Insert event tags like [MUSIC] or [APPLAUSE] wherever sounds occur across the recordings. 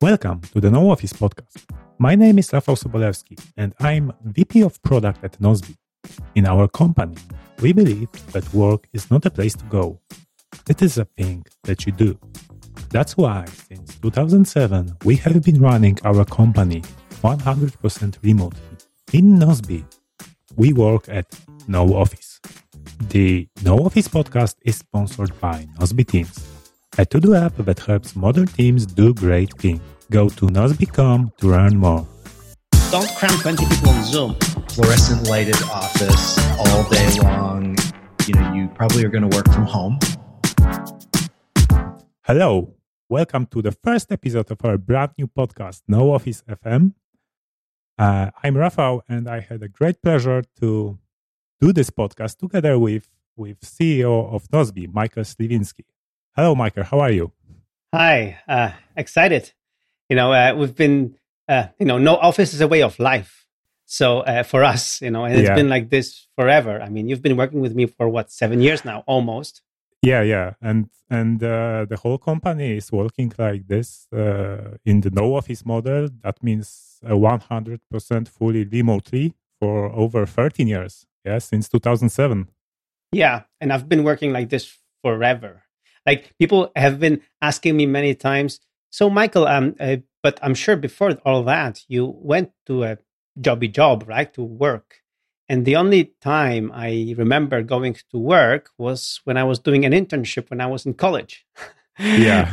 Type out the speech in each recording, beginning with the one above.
Welcome to the No Office podcast. My name is Rafał Sobolewski and I'm VP of Product at Nozbe. In our company, we believe that work is not a place to go. It is a thing that you do. That's why since 2007 we have been running our company 100% remotely. In Nozbe, we work at No Office. The No Office podcast is sponsored by Nozbe Teams, a to-do app that helps modern teams do great things. Go to nozbe.com to learn more. Don't cram 20 people on Zoom. fluorescent lighted office all day long. You know, you probably are going to work from home. Hello, welcome to the first episode of our brand new podcast, No Office FM. Uh, I'm Rafał, and I had a great pleasure to do this podcast together with with CEO of Nozbe, Michael Sliwinski. Hello, Michael. How are you? Hi, uh, excited. You know, uh, we've been, uh, you know, no office is a way of life. So uh, for us, you know, and it's Yeah. been like this forever. I mean, you've been working with me for what seven years now, almost. Yeah, yeah, and and uh, the whole company is working like this uh, in the no office model. That means a one hundred percent fully remotely for over thirteen years. Yeah, since two thousand seven. Yeah, and I've been working like this forever. Like people have been asking me many times. So, Michael, um, uh, but I'm sure before all that, you went to a jobby job, right, to work. And the only time I remember going to work was when I was doing an internship when I was in college. Yeah,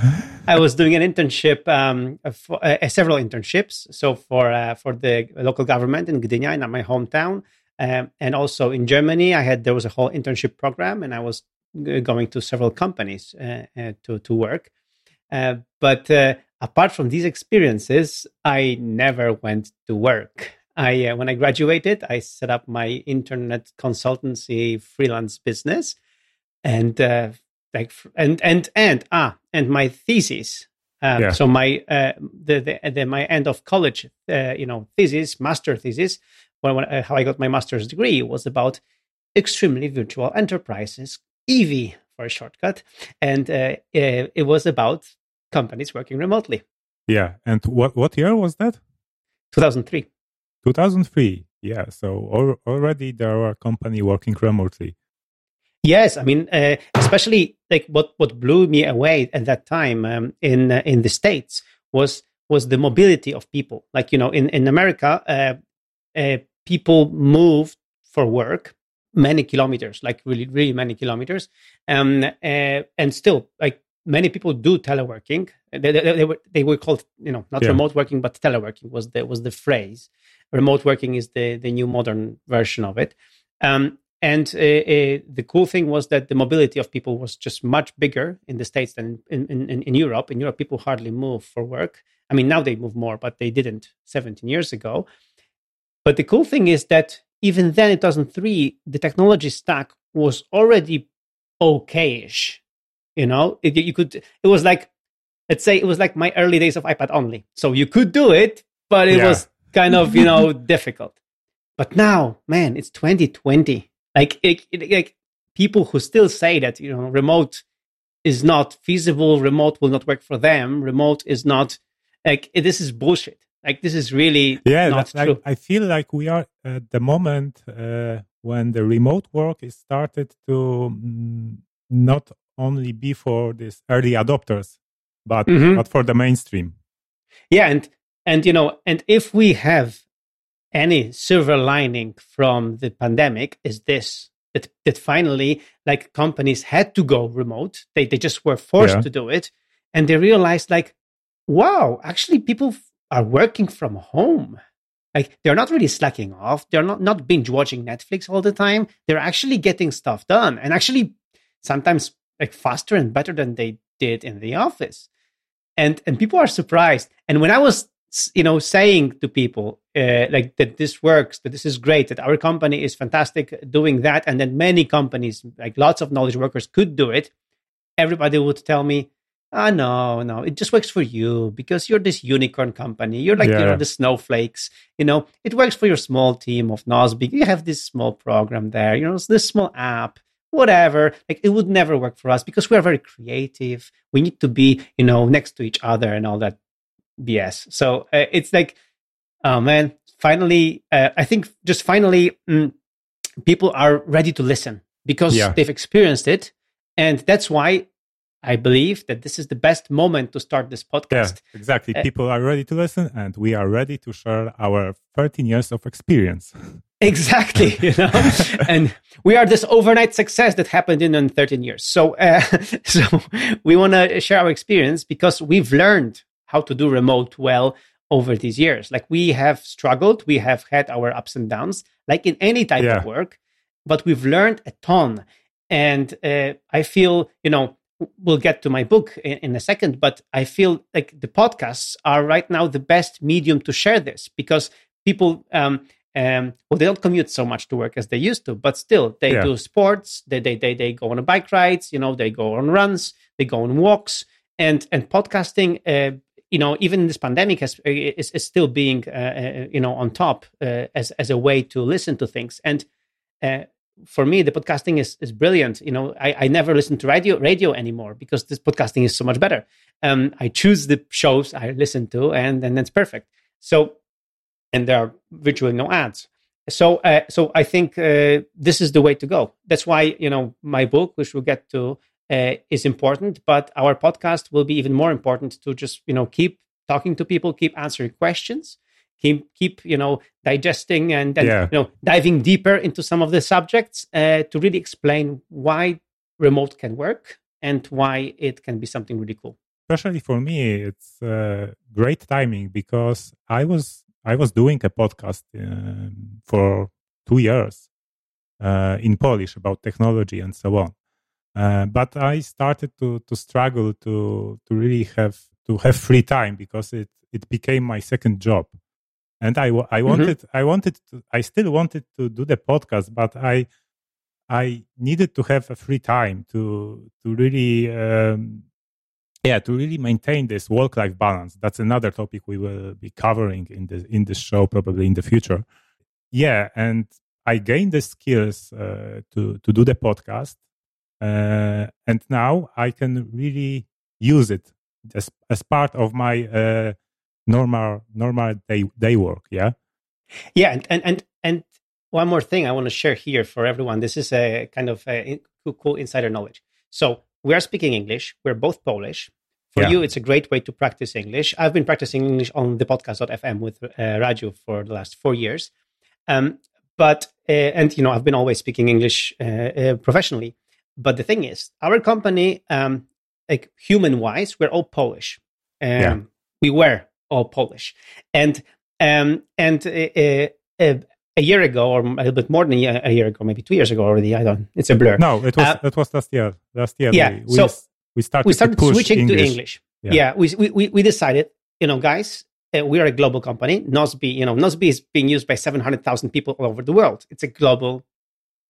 [LAUGHS] I was doing an internship, um, for, uh, several internships. So for uh, for the local government in Gdynia, in my hometown, um, and also in Germany, I had there was a whole internship program, and I was going to several companies uh, uh, to to work. Uh, but uh, apart from these experiences, I never went to work. I uh, when I graduated, I set up my internet consultancy freelance business, and uh, like and and and ah and my thesis. Um, Yeah. So my uh, the, the, the my end of college, uh, you know, thesis, master thesis, when, when uh, how I got my master's degree was about extremely virtual enterprises, EV for a shortcut, and uh, uh, it was about companies working remotely. yeah. And what what year was that? 2003. Two thousand three. Yeah. So al- already there are company working remotely. Yes, I mean, uh, especially like what what blew me away at that time um, in uh, in the states was was the mobility of people. Like you know, in in America, uh, uh, people moved for work many kilometers, like really really many kilometers, um, uh, and still like many people do teleworking. They, they, they were they were called you know not Yeah. remote working, but teleworking was the was the phrase. Remote working is the the new modern version of it. Um, and uh, uh, the cool thing was that the mobility of people was just much bigger in the states than in, in, in, in Europe. In Europe, people hardly move for work. I mean, now they move more, but they didn't 17 years ago. But the cool thing is that even then, in 2003, the technology stack was already okayish. You know, it, you could. It was like, let's say, it was like my early days of iPad only. So you could do it, but it Yeah. was kind of you know [LAUGHS] difficult. But now, man, it's 2020. Like, it, it, like people who still say that you know remote is not feasible, remote will not work for them, remote is not like this is bullshit. Like this is really Yeah, not true. I, I feel like we are at the moment uh, when the remote work is started to mm, not only be for these early adopters, but Mhm. but for the mainstream. Yeah, and and you know, and if we have any silver lining from the pandemic, is this that that finally, like companies had to go remote. They they just were forced Yeah. to do it, and they realized like, wow, actually, people are working from home. Like they're not really slacking off. They're not not binge watching Netflix all the time. They're actually getting stuff done, and actually sometimes like faster and better than they did in the office and and people are surprised and when i was you know saying to people uh, like that this works that this is great that our company is fantastic doing that and that many companies like lots of knowledge workers could do it everybody would tell me ah no no it just works for you because you're this unicorn company you're like you Yeah. know the snowflakes you know it works for your small team of Nozbe. you have this small program there you know this small app whatever like it would never work for us because we are very creative we need to be you know next to each other and all that BS. So uh, it's like, oh man, finally, uh, I think just finally, mm, people are ready to listen because Yeah. they've experienced it, and that's why I believe that this is the best moment to start this Yeah, podcast. exactly. Uh, People are ready to listen, and we are ready to share our 13 years of experience. [LAUGHS] Exactly, you know, [LAUGHS] and we are this overnight success that happened in, in 13 years. So, uh, [LAUGHS] so we want to share our experience because we've learned how to do remote well over these years. Like we have struggled, we have had our ups and downs, like in any type Yeah. of work, but we've learned a ton. And uh, I feel, you know, we'll get to my book in, in a second, but I feel like the podcasts are right now the best medium to share this because people, um, um, well, they don't commute so much to work as they used to, but still they Yeah. do sports. They, they they they go on a bike rides. You know, they go on runs. They go on walks. And and podcasting, uh, you know, even in this pandemic, has, is, is still being uh, uh, you know on top uh, as as a way to listen to things. And uh, for me, the podcasting is is brilliant. You know, I, I never listen to radio radio anymore because this podcasting is so much better. Um, I choose the shows I listen to, and and that's perfect. So and there are virtually no ads. So, uh, so I think uh, this is the way to go. That's why you know my book, which we'll get to, uh, is important. But our podcast will be even more important to just you know keep talking to people, keep answering questions, keep keep you know digesting and then Yeah. you know diving deeper into some of the subjects uh, to really explain why remote can work and why it can be something really cool. especially for me it's uh, great timing because i was i was doing a podcast um, for two years uh, in polish about technology and so on uh, but i started to to struggle to to really have to have free time because it it became my second job and i i wanted i wanted to i still wanted to do the podcast but i i needed to have a free time to to really um, yeah to really maintain this work life balance. That's another topic we will be covering in the in this show probably in the future. Yeah and i gained the skills uh, to to do the podcast uh, and now i can really use it as as part of my uh, normal normal day day work yeah Yeah, and and and, and one more thing I want to share here for everyone. This is a kind of a cool, insider knowledge. So we are speaking English. We're both Polish. For Yeah. you, it's a great way to practice English. I've been practicing English on the podcast.fm with uh, Raju for the last four years. Um, but uh, and you know I've been always speaking English uh, uh, professionally. But the thing is, our company, um, like human wise, we're all Polish. Um, Yeah. We were all Polish, and um, and uh, uh, uh, a year ago, or a little bit more than a year, ago, maybe two years ago already. I don't. It's a blur. no it was Uh, that was last year last year Yeah, we, so we started we started to switching english. to English. Yeah. Yeah, we, we we decided, you know, guys, uh, we are a global company. Nozbe, you know, Nozbe is being used by seven hundred thousand people all over the world. It's a global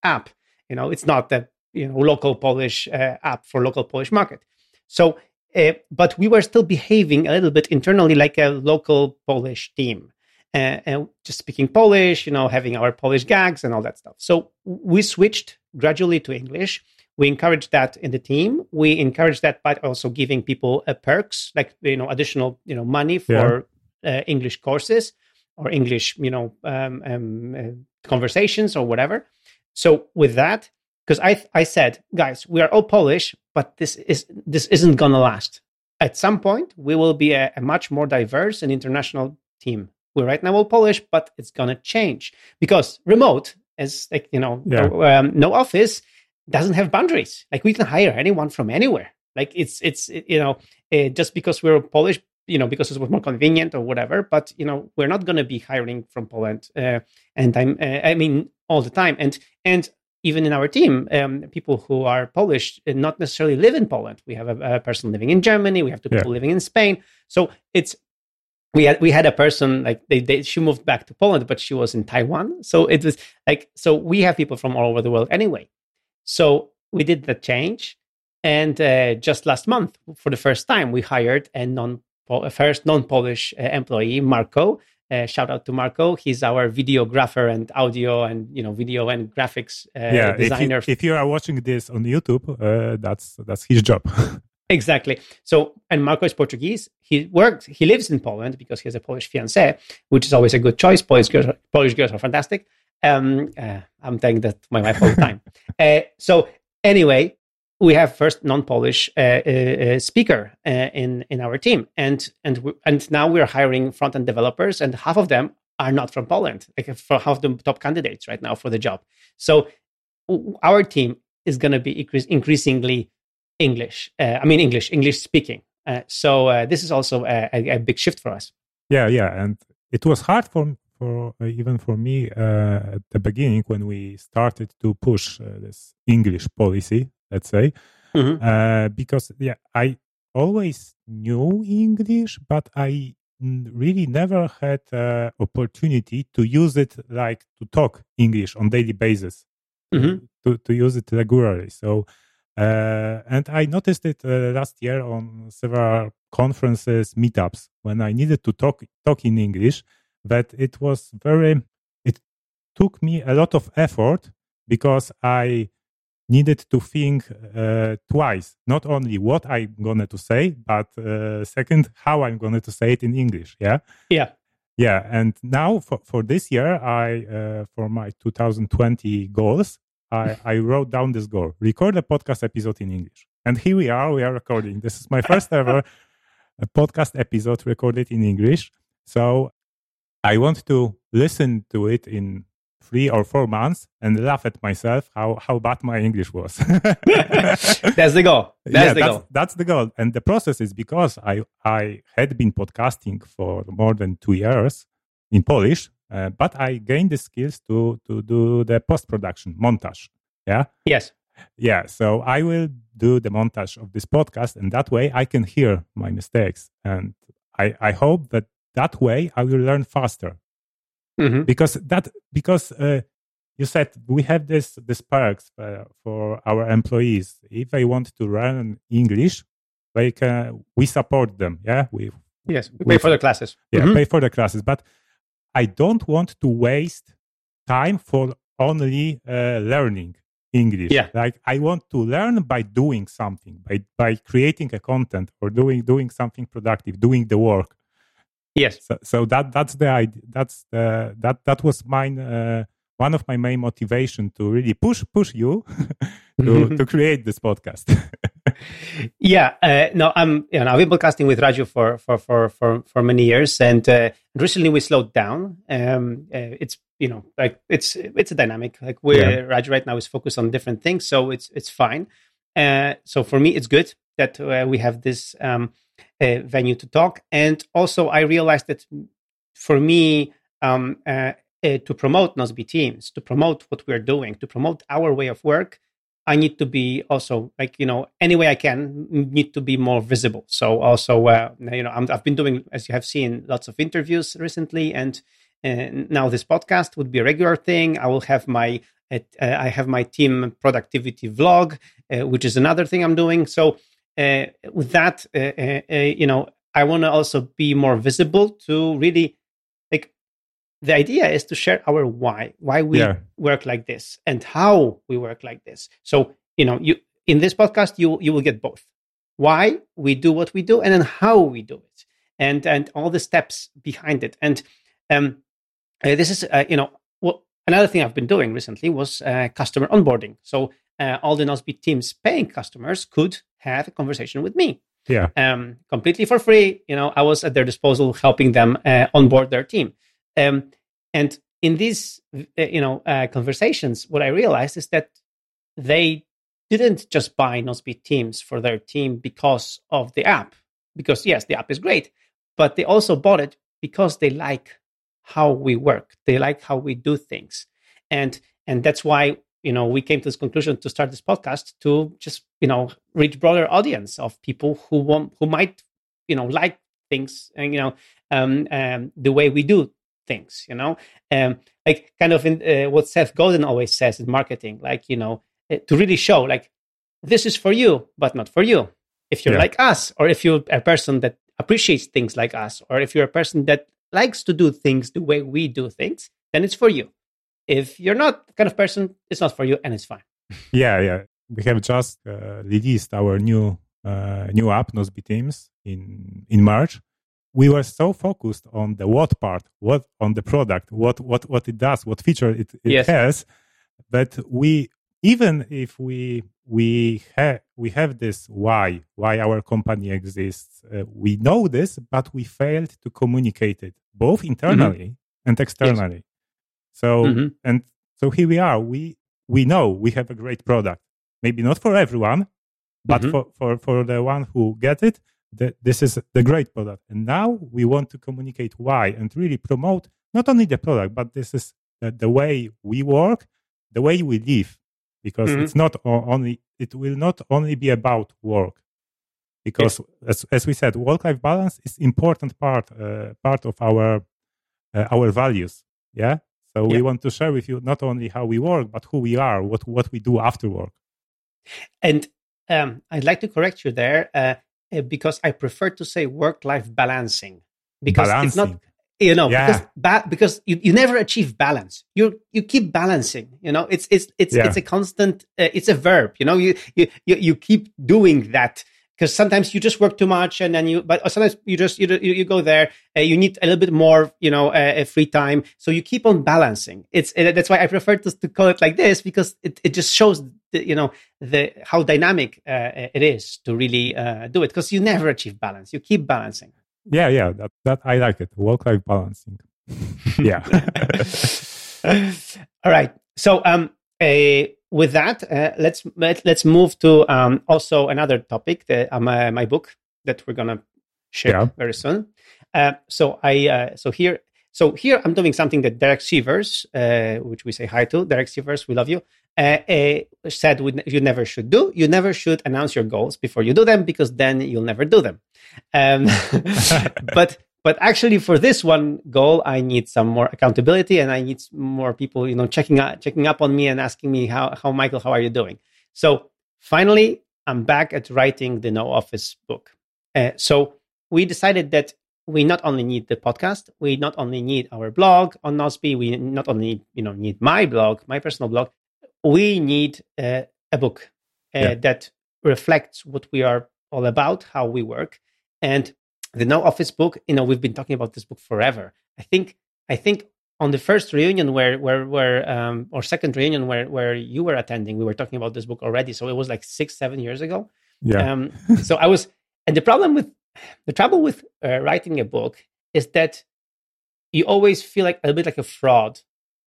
app. You know, it's not a you know local Polish uh, app for local Polish market. So, uh, but we were still behaving a little bit internally like a local Polish team. Uh, and just speaking Polish, you know, having our Polish gags and all that stuff. So we switched gradually to English. We encourage that in the team. We encourage that by also giving people uh, perks, like you know, additional you know money for uh, English courses or English, you know, um, um, uh, conversations or whatever. So with that, because I I said, guys, we are all Polish, but this is this isn't gonna last. At some point, we will be a, a much more diverse and international team. We're right now all Polish, but it's gonna change because remote, as like you know, Yeah. no, um, no office doesn't have boundaries. Like we can hire anyone from anywhere. Like it's it's you know uh, just because we're Polish, you know, because it was more convenient or whatever. But you know, we're not going to be hiring from Poland, uh, and I'm uh, I mean all the time. And and even in our team, um, people who are Polish uh, not necessarily live in Poland. We have a, a person living in Germany. We have two Yeah. people living in Spain. So it's we had we had a person like they, they she moved back to Poland, but she was in Taiwan. So it was like so we have people from all over the world anyway. So we did the change, and uh, just last month, for the first time, we hired a non first non Polish uh, employee, Marco. Uh, shout out to Marco. He's our videographer and audio and you know video and graphics uh, yeah if you, if you are watching this on youtube uh, that's that's his job [LAUGHS] exactly. So, and Marco is Portuguese. He works, he lives in Poland because he has a Polish fiancée, which is always a good choice. Polish girls, are, Polish girls are fantastic. Um, uh, I'm telling that to my wife all the time. [LAUGHS] uh, so, anyway, we have first non-Polish uh, uh, uh speaker uh, in in our team, and and and now we're hiring front-end developers, and half of them are not from Poland, like for half the top candidates right now for the job. So our team is going to be increasingly English. Uh, I mean, English, English speaking. Uh, so this is also a, a, big shift for us. Yeah, yeah, and it was hard for for even for me at the beginning when we started to push this English policy, let's say, mm-hmm. because yeah, I always knew English, but I really never had opportunity to use it like to talk English on daily basis mm-hmm. to, to use it regularly. So, uh, and I noticed it uh, last year on several conferences, meetups, when I needed to talk talk in English. That it was very, it took me a lot of effort because I needed to think uh, twice, not only what I'm going to say, but uh, second, how I'm going to say it in English. Yeah. Yeah. Yeah. And now for, for this year, I, uh, for my 2020 goals, I, I wrote down this goal record a podcast episode in English. And here we are, we are recording. This is my first ever [LAUGHS] podcast episode recorded in English. So I want to listen to it in three or four months and laugh at myself how, how bad my English was. [LAUGHS] that's the goal. That's yeah, the that's, goal. That's the goal. And the process is because I, I had been podcasting for more than two years in Polish. Uh, but I gained the skills to to do the post production montage. Yeah. Yes. Yeah. So I will do the montage of this podcast, and that way I can hear my mistakes, and I I hope that that way I will learn faster. Mm-hmm. Because that because uh, you said we have this this perks uh, for our employees. If they want to learn English, like can we support them. Yeah. We yes we pay for the classes. Yeah, mm-hmm. pay for the classes, but I don't want to waste time for only uh, learning English. Yeah. Like I want to learn by doing something, by by creating a content or doing doing something productive, doing the work. Yes. So, so that that's the idea. That's the that that was mine. Uh, one of my main motivation to really push push you [LAUGHS] to to create this podcast. [LAUGHS] yeah, uh, no, I'm you know I've been podcasting with Raju for for for for, for many years, and uh, recently we slowed down. Um, uh, it's you know like it's it's a dynamic. Like we yeah. Raju right now is focused on different things, so it's it's fine. Uh, so for me, it's good that uh, we have this um, uh, venue to talk, and also I realized that for me. Um, to promote Nozbe Teams, to promote what we're doing, to promote our way of work, I need to be also like you know any way I can need to be more visible. So also uh, you know i have been doing as you have seen lots of interviews recently, and uh, now this podcast would be a regular thing. I will have my uh, I have my team productivity vlog, uh, which is another thing I'm doing. So uh, with that, uh, you know, I want to also be more visible to really like the idea is to share our why, why we yeah. work like this and how we work like this. So, you know, you in this podcast you you will get both. Why we do what we do and then how we do it. And and all the steps behind it. And um uh, this is uh, you know, well, another thing I've been doing recently was uh, customer onboarding. So uh, all the Nozbe teams paying customers could have a conversation with me. Yeah. Um, completely for free. You know, I was at their disposal helping them uh, onboard their team. Um, and in these, uh, you know, uh, conversations, what I realized is that they didn't just buy Nozbe Teams for their team because of the app. Because yes, the app is great, but they also bought it because they like how we work. They like how we do things, and and that's why you know we came to this conclusion to start this podcast to just you know reach broader audience of people who want who might you know like things and you know um, um, the way we do things you know? Um like kind of in uh, what seth godin always says in marketing like you know uh, to really show like this is for you but not for you. If you're yeah. like us or if you're a person that appreciates things like us or if you're a person that likes to do things the way we do things then it's for you if you're not the kind of person it's not for you and it's fine. [LAUGHS] Yeah yeah. We have just uh, released our new uh, new app, Nozbe Teams, in in March, we were so focused on the what part, what on the product, what what what it does, what feature it, it Yes. has, that we even if we we have we have this why why our company exists, uh, we know this, but we failed to communicate it both internally and externally. So Mhm. and so here we are. We we know we have a great product. Maybe not for everyone, but Mhm. for, for for the one who gets it, that this is the great product. And now we want to communicate why and really promote not only the product, but this is the, the way we work, the way we live, because Mhm. it's not only it will not only be about work. Because as, as we said, work-life balance is important part uh, part of our uh, our values. Yeah. So we want to share with you not only how we work, but who we are, what what we do after work. And um, I'd like to correct you there uh, uh, because I prefer to say work-life balancing because it's not you know Yeah. because ba- because you, you never achieve balance you you keep balancing you know it's it's it's Yeah. it's a constant uh, it's a verb you know you you you, you keep doing that because sometimes you just work too much and then you but sometimes you just you you, you go there uh, you need a little bit more you know uh, uh, free time so you keep on balancing it's uh, that's why i prefer to, to call it like this because it, it just shows the, you know the how dynamic uh, it is to really uh, do it because you never achieve balance you keep balancing Yeah, yeah, that, that I like it. Work-life balancing. [LAUGHS] yeah. [LAUGHS] All right. So, um, uh, with that, uh, let's let, let's move to um, also another topic, that, um, uh, my book that we're gonna share Yeah. very soon. Uh, so I uh, so here so here I'm doing something that Derek Sivers, uh, which we say hi to, Derek Sivers, we love you, uh, uh, said we, you never should do. You never should announce your goals before you do them because then you'll never do them. Um, [LAUGHS] but but actually for this one goal i need some more accountability and i need more people you know checking out checking up on me and asking me how how michael how are you doing? So finally i'm back at writing the no office book. Uh, so we decided that we not only need the podcast we not only need our blog on Nozbe, we not only you know need my blog my personal blog we need uh, a book uh, Yeah. that reflects what we are all about how we work. And the no office book you know we've been talking about this book forever. I think i think on the first reunion where where where um or second reunion where where you were attending we were talking about this book already. So it was like six seven years ago. Yeah. um so i was and the problem with the trouble with uh, writing a book is that you always feel like a bit like a fraud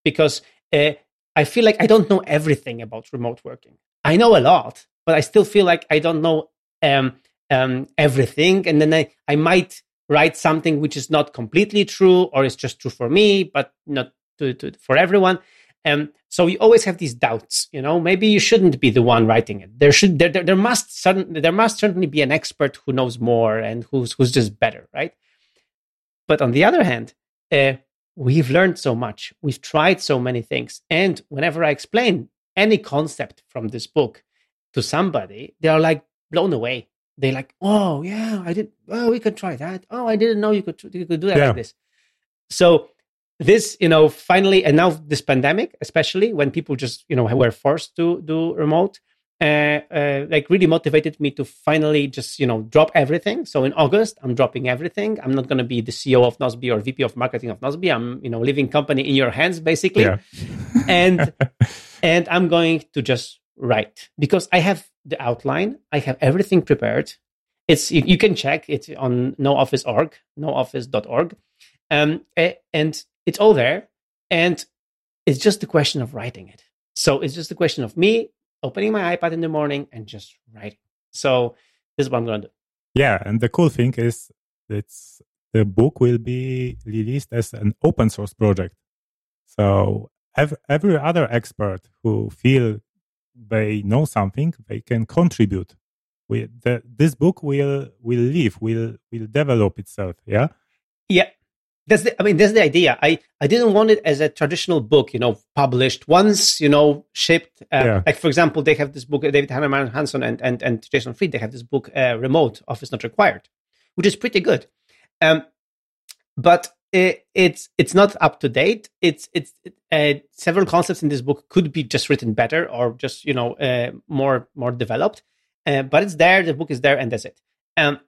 because uh, i feel like i don't know everything about remote working. I know a lot but i still feel like i don't know um um, everything, and then I, I might write something which is not completely true, or it's just true for me, but not to, to for everyone. Um, so you always have these doubts. You know, maybe you shouldn't be the one writing it. There should there there, there must certain, there must certainly be an expert who knows more and who's who's just better, right? But on the other hand, uh, we've learned so much. We've tried so many things, and whenever I explain any concept from this book to somebody, they are like blown away they like, oh yeah, I did. Oh, we could try that. Oh, I didn't know you could you could do that Yeah. like this. So this, you know, finally, and now this pandemic, especially when people just you know were forced to do remote, uh, uh, like really motivated me to finally just you know drop everything. So in August, I'm dropping everything. I'm not going to be the CEO of Nozbe or VP of marketing of Nozbe. I'm you know leaving company in your hands basically yeah. and [LAUGHS] and I'm going to just write because I have the outline. I have everything prepared. It's you, you can check it on nooffice.org, nooffice.org, um, and it's all there. And it's just a question of writing it. So it's just a question of me opening my iPad in the morning and just writing. So this is what I'm going to do. Yeah, and the cool thing is it's the book will be released as an open source project. So ev- every other expert who feel they know something, they can contribute. We, the, this book will will live, will will develop itself. Yeah, Yeah. That's the, I mean, that's the idea. I, I didn't want it as a traditional book, you know, published once, you know, shipped. Uh, Yeah. Like, for example, they have this book, David Heinemeier Hansson and, and, and Jason Fried, they have this book, uh, Remote Office Not Required, which is pretty good. Um, but it, it's it's not up to date. It's it's uh, several concepts in this book could be just written better or just you know uh, more more developed. uh, but it's there. The book is there, and that's it. Um,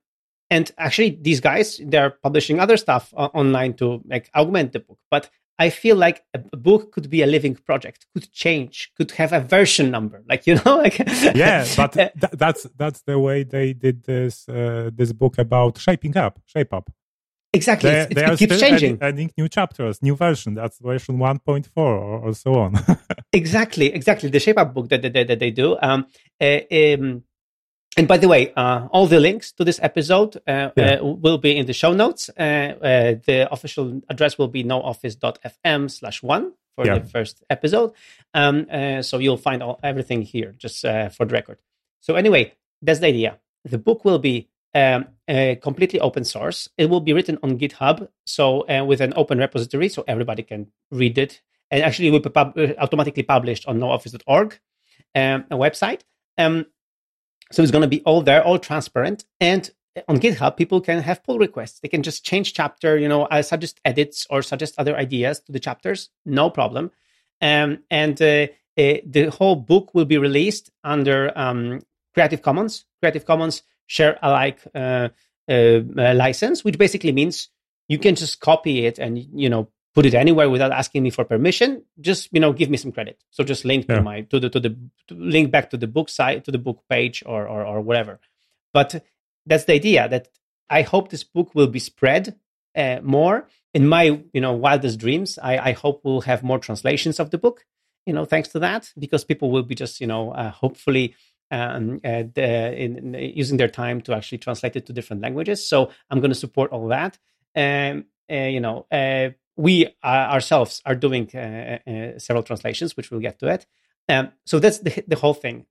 and actually, these guys they're publishing other stuff online to like augment the book. But I feel like a, book could be a living project, could change, could have a version number, like you know, [LAUGHS] like yeah. But [LAUGHS] th- that's that's the way they did this uh, this book about shaping up, shape up. Exactly, they, it, they it keeps changing. Adding, adding, new chapters, new version. That's version one point four, or, or, so on. [LAUGHS] exactly, exactly. The shape up book that, that, that they do. Um, uh, um, and by the way, uh, all the links to this episode uh, yeah. uh, will be in the show notes. Uh, uh, the official address will be nooffice.fm slash one for yeah. the first episode. Um, uh, so you'll find all, everything here, just for the record. So anyway, that's the idea. The book will be um, completely open source. It will be written on GitHub, so with an open repository, so everybody can read it. And actually, it will be pub- automatically published on nooffice.org, um, a website. Um, so it's going to be all there, all transparent. And on GitHub, people can have pull requests. They can just change chapter, you know, I suggest edits or suggest other ideas to the chapters, no problem. Um, and uh, uh, the whole book will be released under um, Creative Commons, Creative Commons share alike uh, uh, uh, license, which basically means you can just copy it and you know put it anywhere without asking me for permission. Just you know give me some credit. So just link yeah. to my to the to the to link back to the book site to the book page or, or or whatever. But that's the idea that i hope this book will be spread uh, more. In my you know wildest dreams i i hope we'll have more translations of the book you know thanks to that because people will be just you know uh, hopefully um, uh, the, in, in, using their time to actually translate it to different languages so i'm going to support all that um, uh, you know uh, we uh, ourselves are doing uh, uh, several translations, which we'll get to it. Um, so that's the, the whole thing.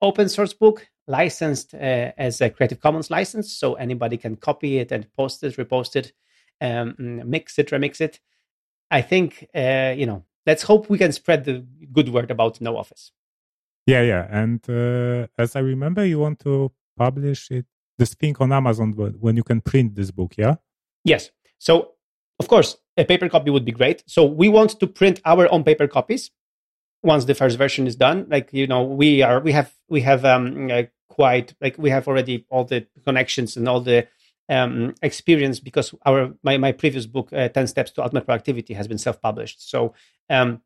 Open source book licensed as a Creative Commons license, so anybody can copy it and post it, repost it, um, mix it, remix it. I think you know. Let's hope we can spread the good word about No Office. Yeah, yeah, and as I remember, you want to publish it this thing on Amazon when you can print this book, yeah? Yes. So of course, a paper copy would be great. So we want to print our own paper copies once the first version is done. Like you know, we are we have we have um uh, quite like we have already all the connections and all the um, experience because our my, my previous book uh, 10 steps to ultimate productivity has been self-published so um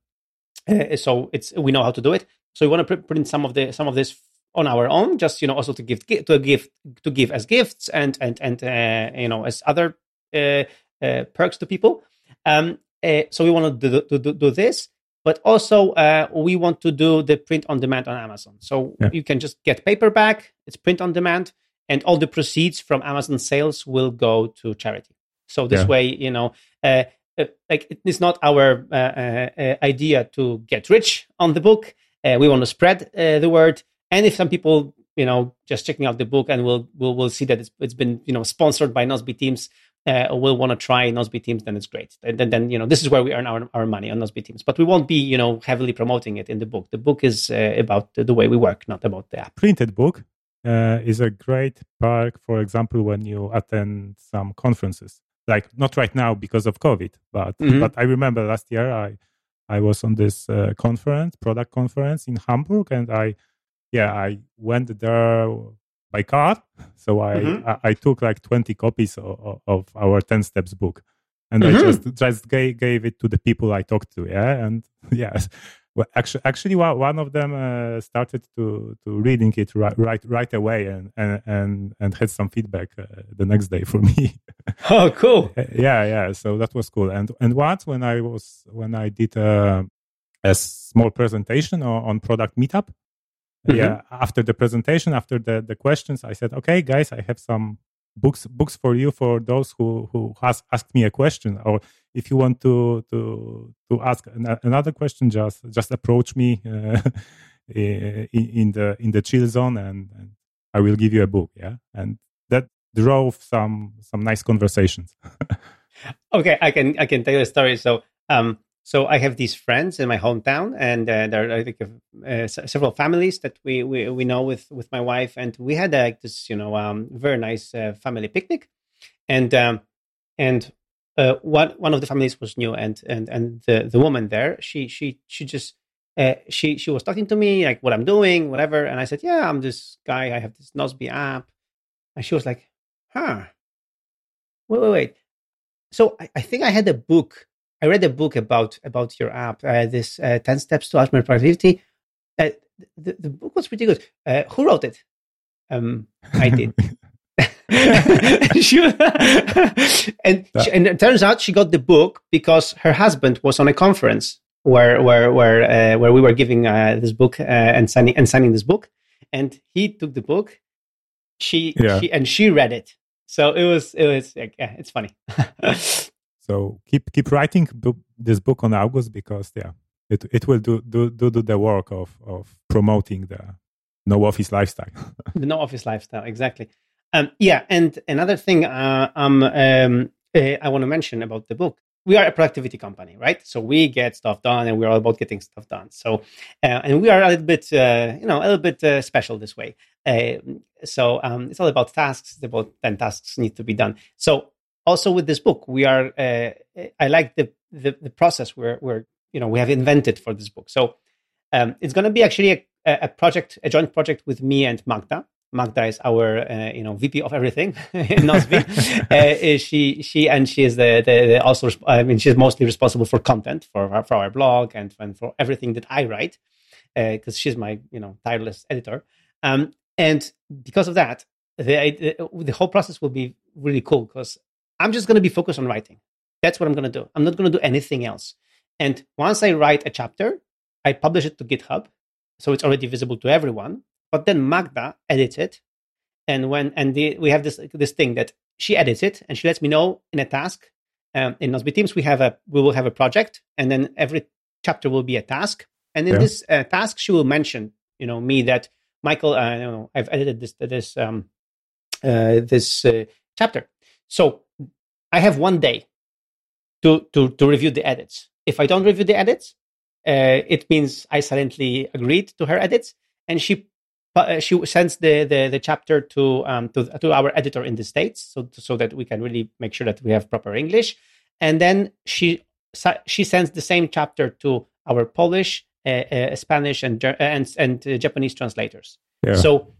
uh, so it's we know how to do it so we want to print some of the some of this on our own just you know also to give to give to give as gifts and and and uh, you know as other uh, uh, perks to people. Um, uh, so we want to do, do, do this, but also uh, we want to do the print on demand on Amazon. So yeah. you can just get paperback, it's print on demand, and all the proceeds from Amazon sales will go to charity. So this yeah. way, you know, uh, like it's not our uh, idea to get rich on the book. We want to spread the word, and if some people, you know, just checking out the book and we'll we'll, we'll see that it's, it's been you know sponsored by Nozbe Teams uh, will want to try Nozbe Teams, then it's great. And then, then, you know, this is where we earn our, our money on Nozbe Teams. But we won't be, you know, heavily promoting it in the book. The book is uh, about the, the, way we work, not about the app. Printed book uh, is a great perk, for example, when you attend some conferences. Like not right now because of COVID, but mm-hmm. but I remember last year I I was on this uh, conference, product conference in Hamburg, and I yeah I went there by car. [LAUGHS] So I, mm-hmm. I, I, took like 20 copies of, of our 10 steps book and mm-hmm. I just, just gave, gave it to the people I talked to. Yeah. And [LAUGHS] yes, well, actually, actually one of them uh, started to, to reading it right, right, right away and, and, and, and had some feedback uh, the next day for [LAUGHS] me. oh, cool. [LAUGHS] Yeah. Yeah. So that was cool. And, and once when I was, when I did uh, a small presentation on, on product meetup, mm-hmm. yeah after the presentation after the the questions i said okay guys i have some books books for you for those who who has asked me a question or if you want to to to ask an, another question just just approach me [LAUGHS] uh, in, in the in the chill zone and, and i will give you a book yeah? And that drove some some nice conversations. [LAUGHS] Okay i can i can tell you a story. So um so I have these friends in my hometown, and uh, there are I think uh, several families that we, we we know with with my wife, and we had like this you know um, very nice uh, family picnic, and um, and uh, one one of the families was new, and and and the the woman there she she she just uh, she she was talking to me like what I'm doing, whatever, and I said, yeah, I'm this guy. I have this Nozbe app, and she was like, huh, wait, wait, wait. So I, I think I had a book. I read a book about about your app, uh, this uh, ten steps to ultimate productivity. Uh, the, the book was pretty good. Uh, who wrote it? Um, I did. [LAUGHS] [LAUGHS] she, [LAUGHS] and, she, and it turns out she got the book because her husband was on a conference where where where uh, where we were giving uh, this book uh, and signing and signing this book, and he took the book. She, yeah. she and she read it. So it was it was yeah, it's funny. So keep keep writing this book on August because yeah, it it will do do do, do the work of of promoting the no office lifestyle. [LAUGHS] the no office lifestyle, exactly. Um, yeah, and another thing uh, um, um, uh, I want to mention about the book we are a productivity company, right? So we get stuff done, and we're all about getting stuff done. So, uh, and we are a little bit, uh, you know, a little bit uh, special this way. Uh, so um, it's all about tasks. It's about ten tasks need to be done. So also with this book, we are. Uh, I like the, the, the process where where you know we have invented for this book. So um, it's going to be actually a, a project, a joint project with me and Magda. Magda is our uh, you know VP of everything [LAUGHS] in [LAUGHS] uh, she she and she is the, the, the, also I mean she's mostly responsible for content for our, for our blog and, and for everything that I write because uh, she's my you know tireless editor. Um, and because of that, the the whole process will be really cool because I'm just going to be focused on writing. That's what I'm going to do. I'm not going to do anything else. And once I write a chapter, I publish it to GitHub, so it's already visible to everyone. But then Magda edits it, and when and the, we have this this thing that she edits it and she lets me know in a task. Um, in Nozbe Teams, we have a we will have a project, and then every chapter will be a task. And in yeah. this uh, task, she will mention, you know, me that Michael, uh, you know, I've edited this this um, uh, this uh, chapter. So I have one day to to to review the edits. If I don't review the edits, uh, it means I silently agreed to her edits, and she uh, she sends the, the, the chapter to um, to to our editor in the states, so so that we can really make sure that we have proper English. And then she she sends the same chapter to our Polish, uh, uh, Spanish, and and and uh, Japanese translators. Yeah. So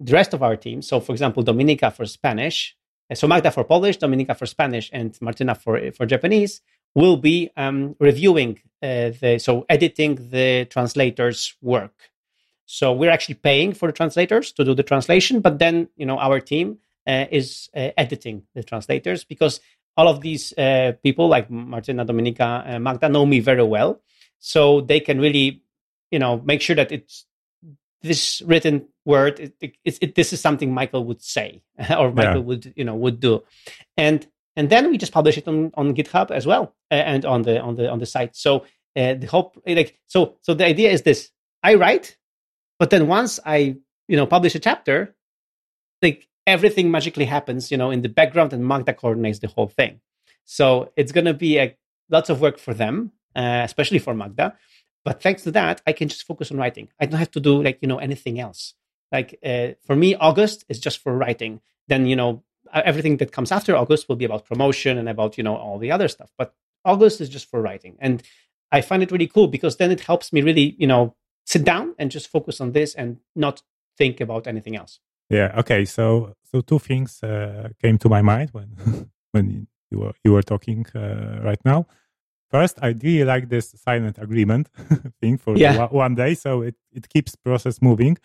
the rest of our team, so for example, Dominika for Spanish, uh, so Magda for Polish, Dominika for Spanish, and Martina for for Japanese, will be um, reviewing uh, the so editing the translators' work. So we're actually paying for the translators to do the translation, but then you know our team uh, is uh, editing the translators because all of these uh, people like Martina, Dominika, uh, Magda know me very well, so they can really you know make sure that it's this written word. It, it, it, this is something Michael would say [LAUGHS] or Michael yeah. would you know would do, and and then we just publish it on, on GitHub as well uh, and on the on the on the site. So uh, the hope like so so the idea is this: I write but then once I, you know, publish a chapter, like everything magically happens, you know, in the background and Magda coordinates the whole thing. So it's going to be a, lots of work for them, uh, especially for Magda. But thanks to that, I can just focus on writing. I don't have to do like, you know, anything else. Like uh, for me, August is just for writing. Then, you know, everything that comes after August will be about promotion and about, you know, all the other stuff. But August is just for writing. And I find it really cool because then it helps me really, you know, sit down and just focus on this and not think about anything else. Yeah. Okay. So so two things uh, came to my mind when [LAUGHS] when you were you were talking uh, right now. First, I really like this silent agreement [LAUGHS] thing for yeah. one day, so it, it keeps process moving.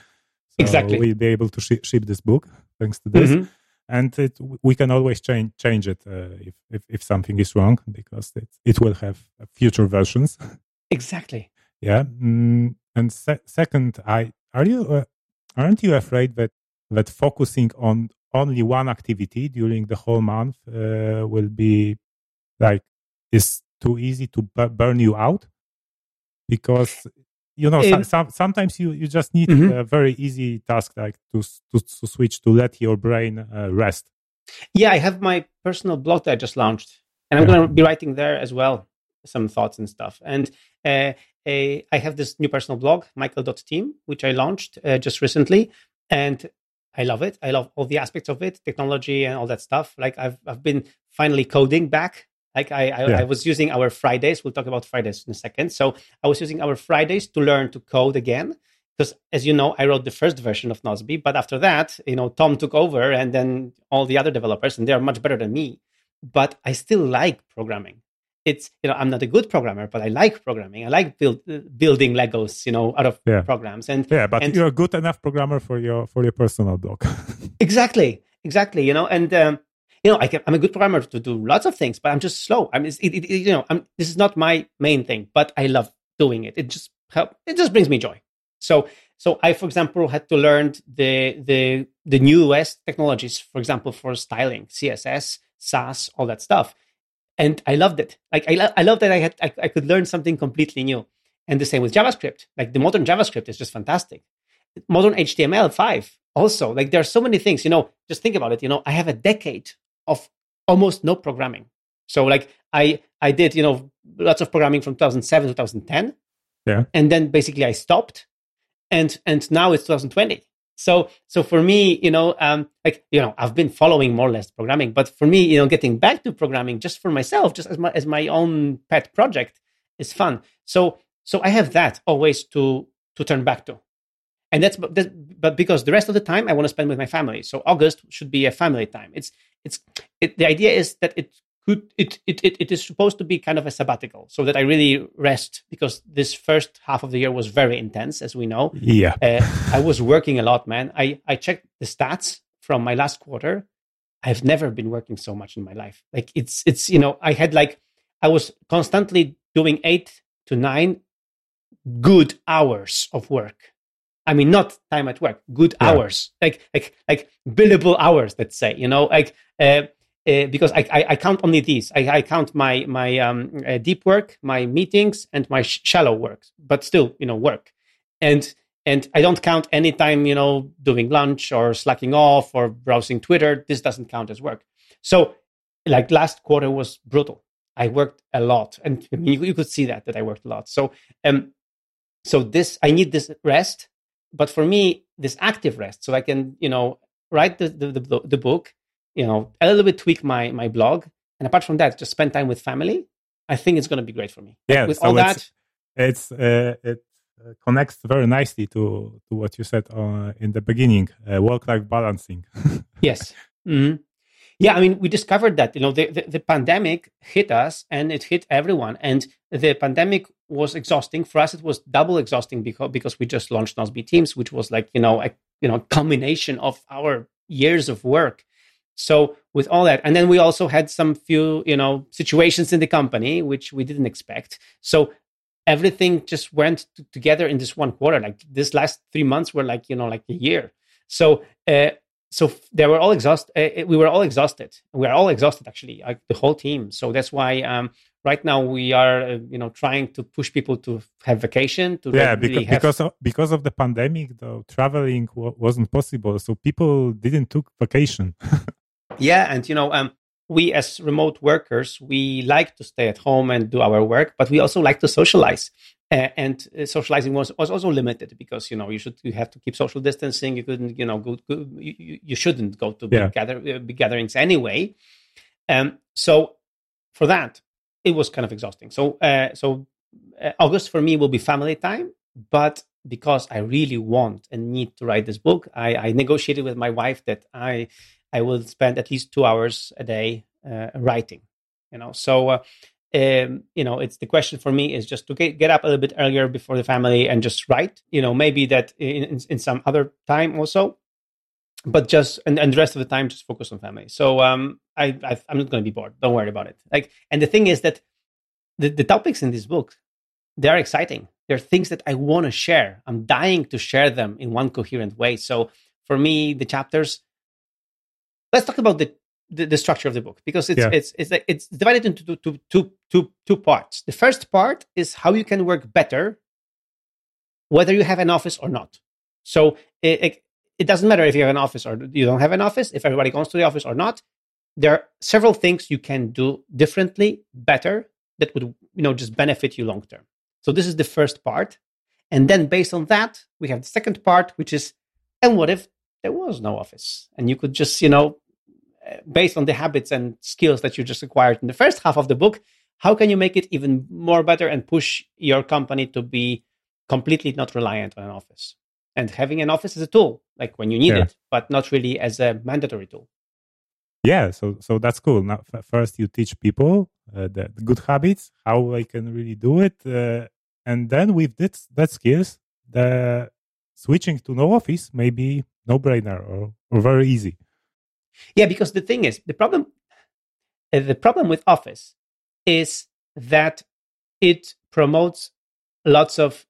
Exactly. We'll be able to sh- ship this book thanks to this. Mm-hmm. And it, we can always change change it uh, if, if, if something is wrong because it, it will have future versions. [LAUGHS] Exactly. Yeah. Mm, and se- second, I are you uh, aren't you afraid that that focusing on only one activity during the whole month uh, will be like is too easy to b- burn you out because you know some, sometimes you, you just need mm-hmm. a very easy task like to, to, to switch to let your brain uh, rest yeah i have my personal blog that i just launched and i'm going to be writing there as well some thoughts and stuff and uh, a, I have this new personal blog, michael.team, which I launched uh, just recently. And I love it. I love all the aspects of it, technology and all that stuff. Like I've, I've been finally coding back. Like I, I, yeah. I, was using our Fridays. We'll talk about Fridays in a second. So I was using our Fridays to learn to code again. Because as you know, I wrote the first version of Nozbe, but after that, you know, Tom took over and then all the other developers, and they are much better than me. But I still like programming. It's, you know, I'm not a good programmer, but I like programming. I like build, building Legos, you know, out of yeah. programs. And yeah, but and, you're a good enough programmer for your for your personal blog. [LAUGHS] exactly, exactly. You know, and um, you know, I I'm a good programmer to do lots of things, but I'm just slow. I mean, it, it, you know, I'm, this is not my main thing, but I love doing it. It just help. It just brings me joy. So, so I, for example, had to learn the the the newest technologies, for example, for styling, CSS, Sass, all that stuff, and I loved it. Like I, lo- I love that I had I, I could learn something completely new. And the same with JavaScript. Like the modern JavaScript is just fantastic. Modern HTML5 also. Like there are so many things. You know, just think about it. You know, I have a decade of almost no programming. So like I I did you know lots of programming from 2007 2010. Yeah. And then basically I stopped, and and now it's 2020. So so for me, you know, um, like you know, I've been following more or less programming, but for me, you know, getting back to programming just for myself, just as my as my own pet project, is fun. So so I have that always to to turn back to and that's, that's but because the rest of the time I want to spend with my family. So August should be a family time. It's it's it, the idea is that it could it, it it it is supposed to be kind of a sabbatical, so that I really rest because this first half of the year was very intense, as we know. Yeah, uh, I was working a lot, man. I I checked the stats from my last quarter. I've never been working so much in my life. Like it's it's you know I had like I was constantly doing eight to nine good hours of work I mean, not time at work, good yeah. hours, like like like billable hours. Let's say, you know, like uh, uh, because I, I, I count only these. I, I count my my um, uh, deep work, my meetings, and my sh- shallow work, but still, you know, work. And and I don't count any time, you know, doing lunch or slacking off or browsing Twitter. This doesn't count as work. So, like last quarter was brutal. I worked a lot, and you, you could see that that I worked a lot. So, um, so this I need this rest but for me, this active rest, so I can, you know, write the, the, the, the book, you know, a little bit tweak my, my blog. And apart from that, just spend time with family. I think it's going to be great for me. Yeah. With so all it's, that, it's, uh, it uh, connects very nicely to, to what you said uh, in the beginning, uh, work-life balancing. [LAUGHS] yes. Mm-hmm. Yeah, I mean, we discovered that you know the, the, the pandemic hit us and it hit everyone, and the pandemic was exhausting for us. It was double exhausting because because we just launched Nozbe Teams, which was like you know a you know combination of our years of work. So with all that, and then we also had some few you know situations in the company which we didn't expect. So everything just went t- together in this one quarter. Like this last three months were like you know like a year. So uh, so they were all exhausted. Uh, we were all exhausted. We are all exhausted, actually, like the whole team. So that's why um, right now we are, uh, you know, trying to push people to have vacation. To yeah, because have... because of, because of the pandemic, though, traveling w- wasn't possible, so people didn't took vacation. [LAUGHS] yeah, and you know, um, we as remote workers, we like to stay at home and do our work, but we also like to socialize. Uh, and uh, socializing was, was also limited because you know you should you have to keep social distancing. You couldn't you know go, go you, you shouldn't go to big, gather, uh, big gatherings anyway. Um, so for that, it was kind of exhausting. So uh, so uh, August for me will be family time, but because I really want and need to write this book, I, I negotiated with my wife that I I will spend at least two hours a day uh, writing. You know, so um, you know, it's the question for me is just to get, get up a little bit earlier before the family and just write. You know, maybe that in, in, in some other time also, but just and, and the rest of the time just focus on family. So um, I, I am not going to be bored. Don't worry about it. Like, and the thing is that the, the topics in this book they are exciting. They're things that I want to share. I'm dying to share them in one coherent way. So for me, the chapters. Let's talk about the the, the structure of the book because it's yeah. it's it's it's divided into two, two, two, two parts. The first part is how you can work better, whether you have an office or not. So it, it, it doesn't matter if you have an office or you don't have an office. If everybody goes to the office or not, there are several things you can do differently, better that would you know just benefit you long term. So this is the first part, and then based on that, we have the second part, which is and what if there was no office and you could just you know eh, based on the habits and skills that you just acquired in the first half of the book, how can you make it even more better and push your company to be completely not reliant on an office and having an office as a tool, like when you need yeah. it, but not really as a mandatory tool. Yeah, so so that's cool. Now, first you teach people uh, the, good habits, how they can really do it, uh, and then with that that skills, the switching to no office may be no brainer or, or very easy. Yeah, because the thing is, the problem uh, the problem with office is that it promotes lots of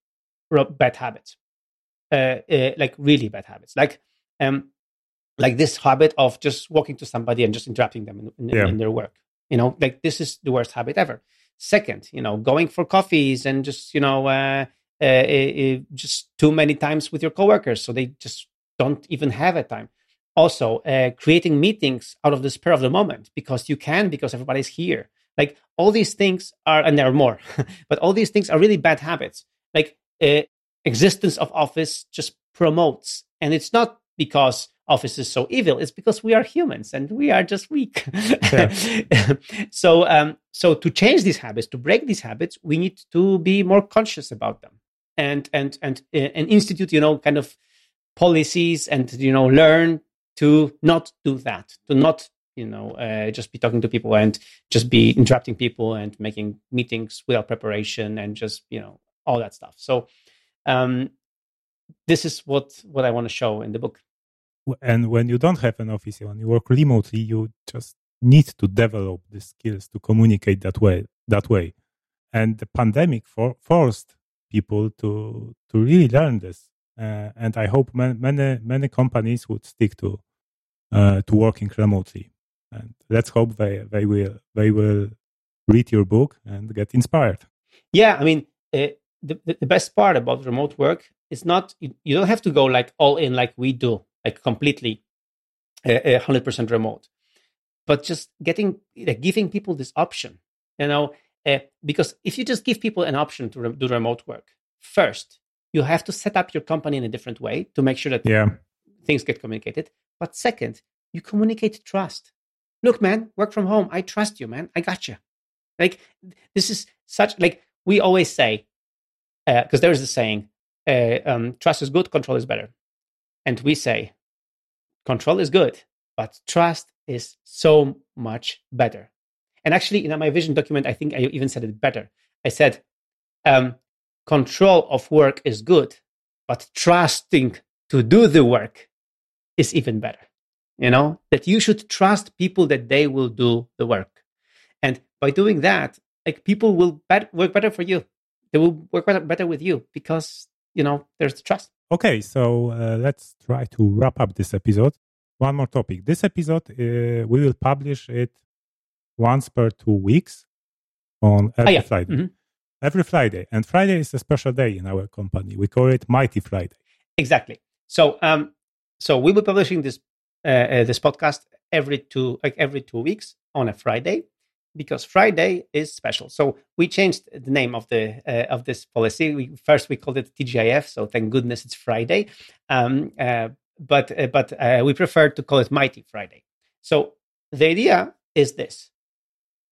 bad habits, uh, uh, like really bad habits, like um, like this habit of just walking to somebody and just interrupting them in, in, yeah. in their work. You know, like this is the worst habit ever. Second, you know, going for coffees and just you know, uh, uh, uh, just too many times with your coworkers, so they just don't even have a time. Also, uh, creating meetings out of the spur of the moment because you can, because everybody's here. Like all these things are, and there are more, [LAUGHS] but all these things are really bad habits. Like uh, existence of office just promotes, and it's not because office is so evil. It's because we are humans and we are just weak. [LAUGHS] so, um, so to change these habits, to break these habits, we need to be more conscious about them and and and uh, and institute, you know, kind of policies and you know learn to not do that, to not you know, uh, just be talking to people and just be interrupting people and making meetings without preparation and just, you know, all that stuff. So, um, this is what what I want to show in the book. And when you don't have an office, when you work remotely, you just need to develop the skills to communicate that way. That way, and the pandemic for, forced people to to really learn this. Uh, and I hope man, many many companies would stick to uh, to working remotely and let's hope they they will they will read your book and get inspired yeah i mean uh, the, the best part about remote work is not you, you, don't have to go like all in like we do like completely uh, 100% remote but just getting like, giving people this option you know uh, because if you just give people an option to re- do remote work first you have to set up your company in a different way to make sure that yeah. things get communicated but second you communicate trust look, man, work from home. I trust you, man. I got you. Like this is such like we always say because uh, there is a saying, uh, um, trust is good, control is better, and we say control is good, but trust is so much better. And actually, in my vision document, I think I even said it better. I said, um, control of work is good, but trusting to do the work is even better you know that you should trust people that they will do the work and by doing that like people will bet- work better for you they will work better, better with you because you know there's trust okay so uh, let's try to wrap up this episode. One more topic. This episode uh, we will publish it once per two weeks on every oh, yeah. friday. Mm-hmm. every friday. And friday is a special day in our company. We call it mighty friday. Exactly. So um so we'll be publishing this uh, uh, this podcast every two like every two weeks on a Friday because Friday is special. So we changed the name of the uh, of this policy. We, first we called it TGIF, so thank goodness it's Friday. Um, uh, but uh, but uh, we prefer to call it Mighty Friday. So the idea is this: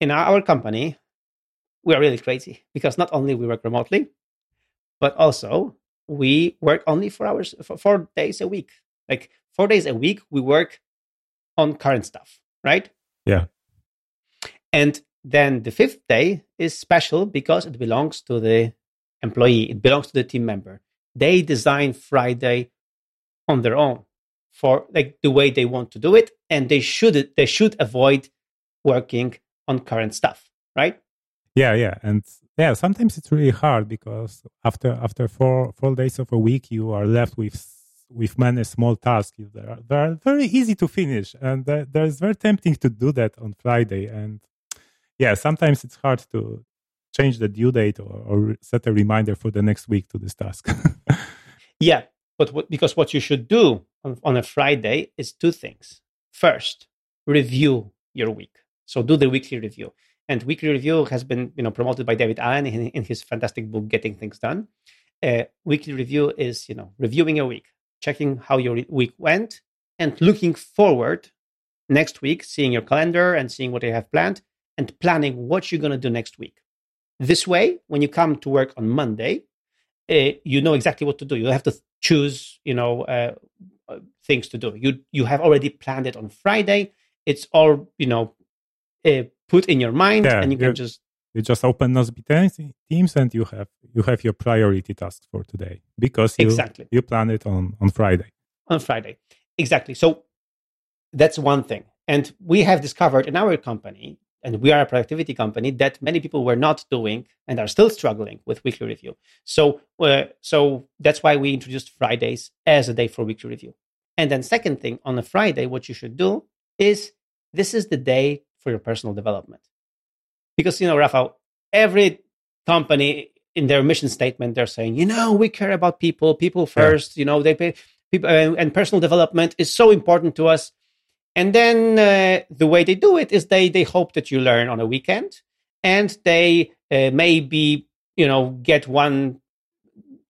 in our company, we are really crazy because not only we work remotely, but also we work only four hours, for four days a week. Like four days a week, we work on current stuff, right? Yeah. And then the fifth day is special because it belongs to the employee, it belongs to the team member. They design Friday on their own for like the way they want to do it, and they should they should avoid working on current stuff, right? Yeah, yeah, and yeah, sometimes it's really hard because after after four four days of a week, you are left with with many small tasks that are, that are very easy to finish and there's very tempting to do that on friday and yeah sometimes it's hard to change the due date or, or set a reminder for the next week to this task. [LAUGHS] Yeah but what, because what you should do on, on a friday is two things. First review your week. So do the weekly review. And weekly review has been you know promoted by david allen in, in his fantastic book getting things done. Uh, weekly review is you know reviewing a week checking how your week went and looking forward next week, seeing your calendar and seeing what you have planned and planning what you're going to do next week. This way, when you come to work on Monday, uh, you know exactly what to do. You have to choose, you know, uh, uh, things to do. You you have already planned it on Friday. It's all you know uh, put in your mind, yeah, and you can just you just open Nozbe Teams and you have you have your priority tasks for today because you exactly. you plan it on on Friday. On Friday, exactly. So that's one thing, and we have discovered in our company and we are a productivity company that many people were not doing and are still struggling with weekly review. So, uh, so that's why we introduced Fridays as a day for weekly review. And then, second thing, on a Friday, what you should do is this is the day for your personal development, because you know, Rafael, every company in their mission statement they're saying, you know, we care about people, people first. Yeah. You know, they pay people, and personal development is so important to us. And then uh, the way they do it is they they hope that you learn on a weekend, and they uh, maybe you know get one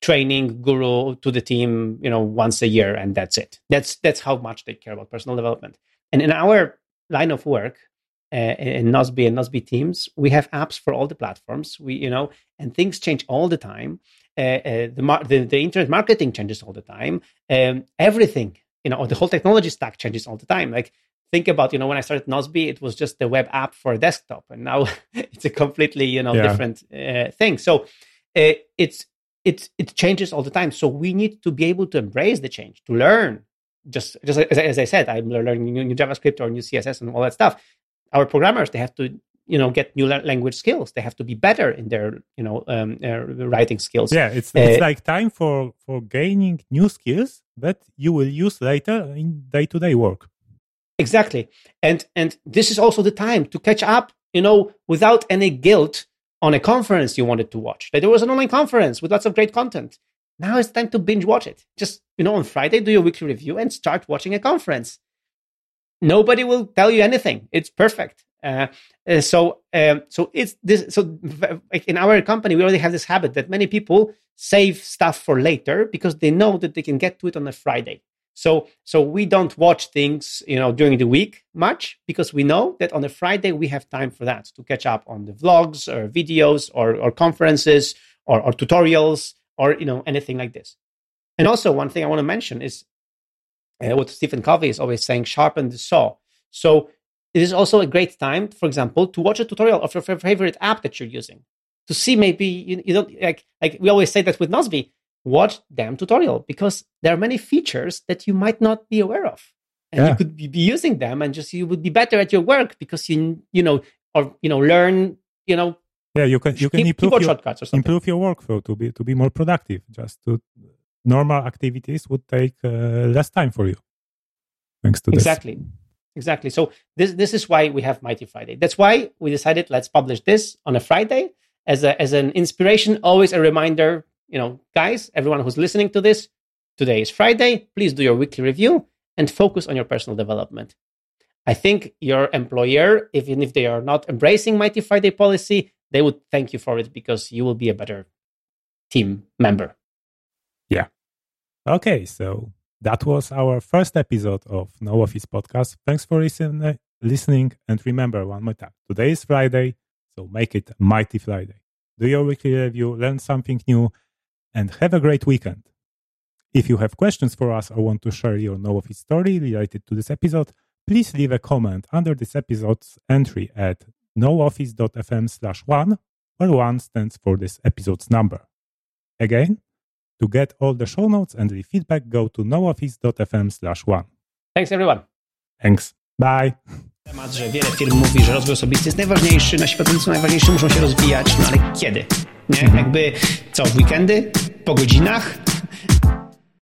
training guru to the team you know once a year, and that's it. That's that's how much they care about personal development. And in our line of work, uh, in Nozbe and Nozbe teams, we have apps for all the platforms. We, you know, and things change all the time. Uh, uh, the, mar- the, the internet marketing changes all the time. Um, everything you know, the whole technology stack changes all the time. Like think about, you know, when I started Nozbe, it was just the web app for a desktop, and now [LAUGHS] it's a completely, you know, yeah. different uh, thing. So uh, it's it's it changes all the time. So we need to be able to embrace the change, to learn. Just just as, as I said, I'm learning new, new JavaScript or new CSS and all that stuff. Our programmers they have to you know get new language skills they have to be better in their you know um, uh, writing skills yeah it's, it's uh, like time for for gaining new skills that you will use later in day-to-day work. Exactly. And and this is also the time to catch up you know without any guilt on a conference you wanted to watch. There was an online conference with lots of great content. Now it's time to binge watch it. Just you know on friday do your weekly review and start watching a conference. Nobody will tell you anything. It's perfect uh, uh, so um, so it's this so in our company we already have this habit that many people save stuff for later because they know that they can get to it on a friday. So so we don't watch things you know during the week much because we know that on a friday we have time for that to catch up on the vlogs or videos or, or conferences or, or tutorials or you know anything like this. And also one thing i want to mention is uh, what stephen covey is always saying sharpen the saw. So it is also a great time, for example, to watch a tutorial of your favorite app that you're using to see maybe you, you don't like like we always say that with Nozbe, watch damn tutorial because there are many features that you might not be aware of, and yeah. you could be, using them, and just you would be better at your work because you you know or you know learn you know yeah you can you can improve your, improve your workflow to be to be more productive. Just to normal activities would take uh, less time for you thanks to this. exactly. this. Exactly. So this this is why we have Mighty Friday. That's why we decided let's publish this on a Friday as a as an inspiration, always a reminder, you know, guys, everyone who's listening to this, today is Friday. Please do your weekly review and focus on your personal development. I think your employer, even if they are not embracing Mighty Friday policy, they would thank you for it because you will be a better team member. Yeah. Okay, so that was our first episode of No Office Podcast. Thanks for listen, listening. And remember one more time today is Friday, so make it Mighty Friday. Do your weekly review, learn something new, and have a great weekend. If you have questions for us or want to share your No Office story related to this episode, please leave a comment under this episode's entry at nooffice.fm slash one, where one stands for this episode's number. Again, to get all the show notes and the feedback, go to nooffice.fm slash one. Thanks everyone. Thanks. Bye. Temat, że wiele firm mówi, że rozwój osobisty jest najważniejszy, nasi pracownicy najważniejsi muszą się rozwijać, no ale kiedy? Nie? Mhm. Jakby co, w weekendy? Po godzinach?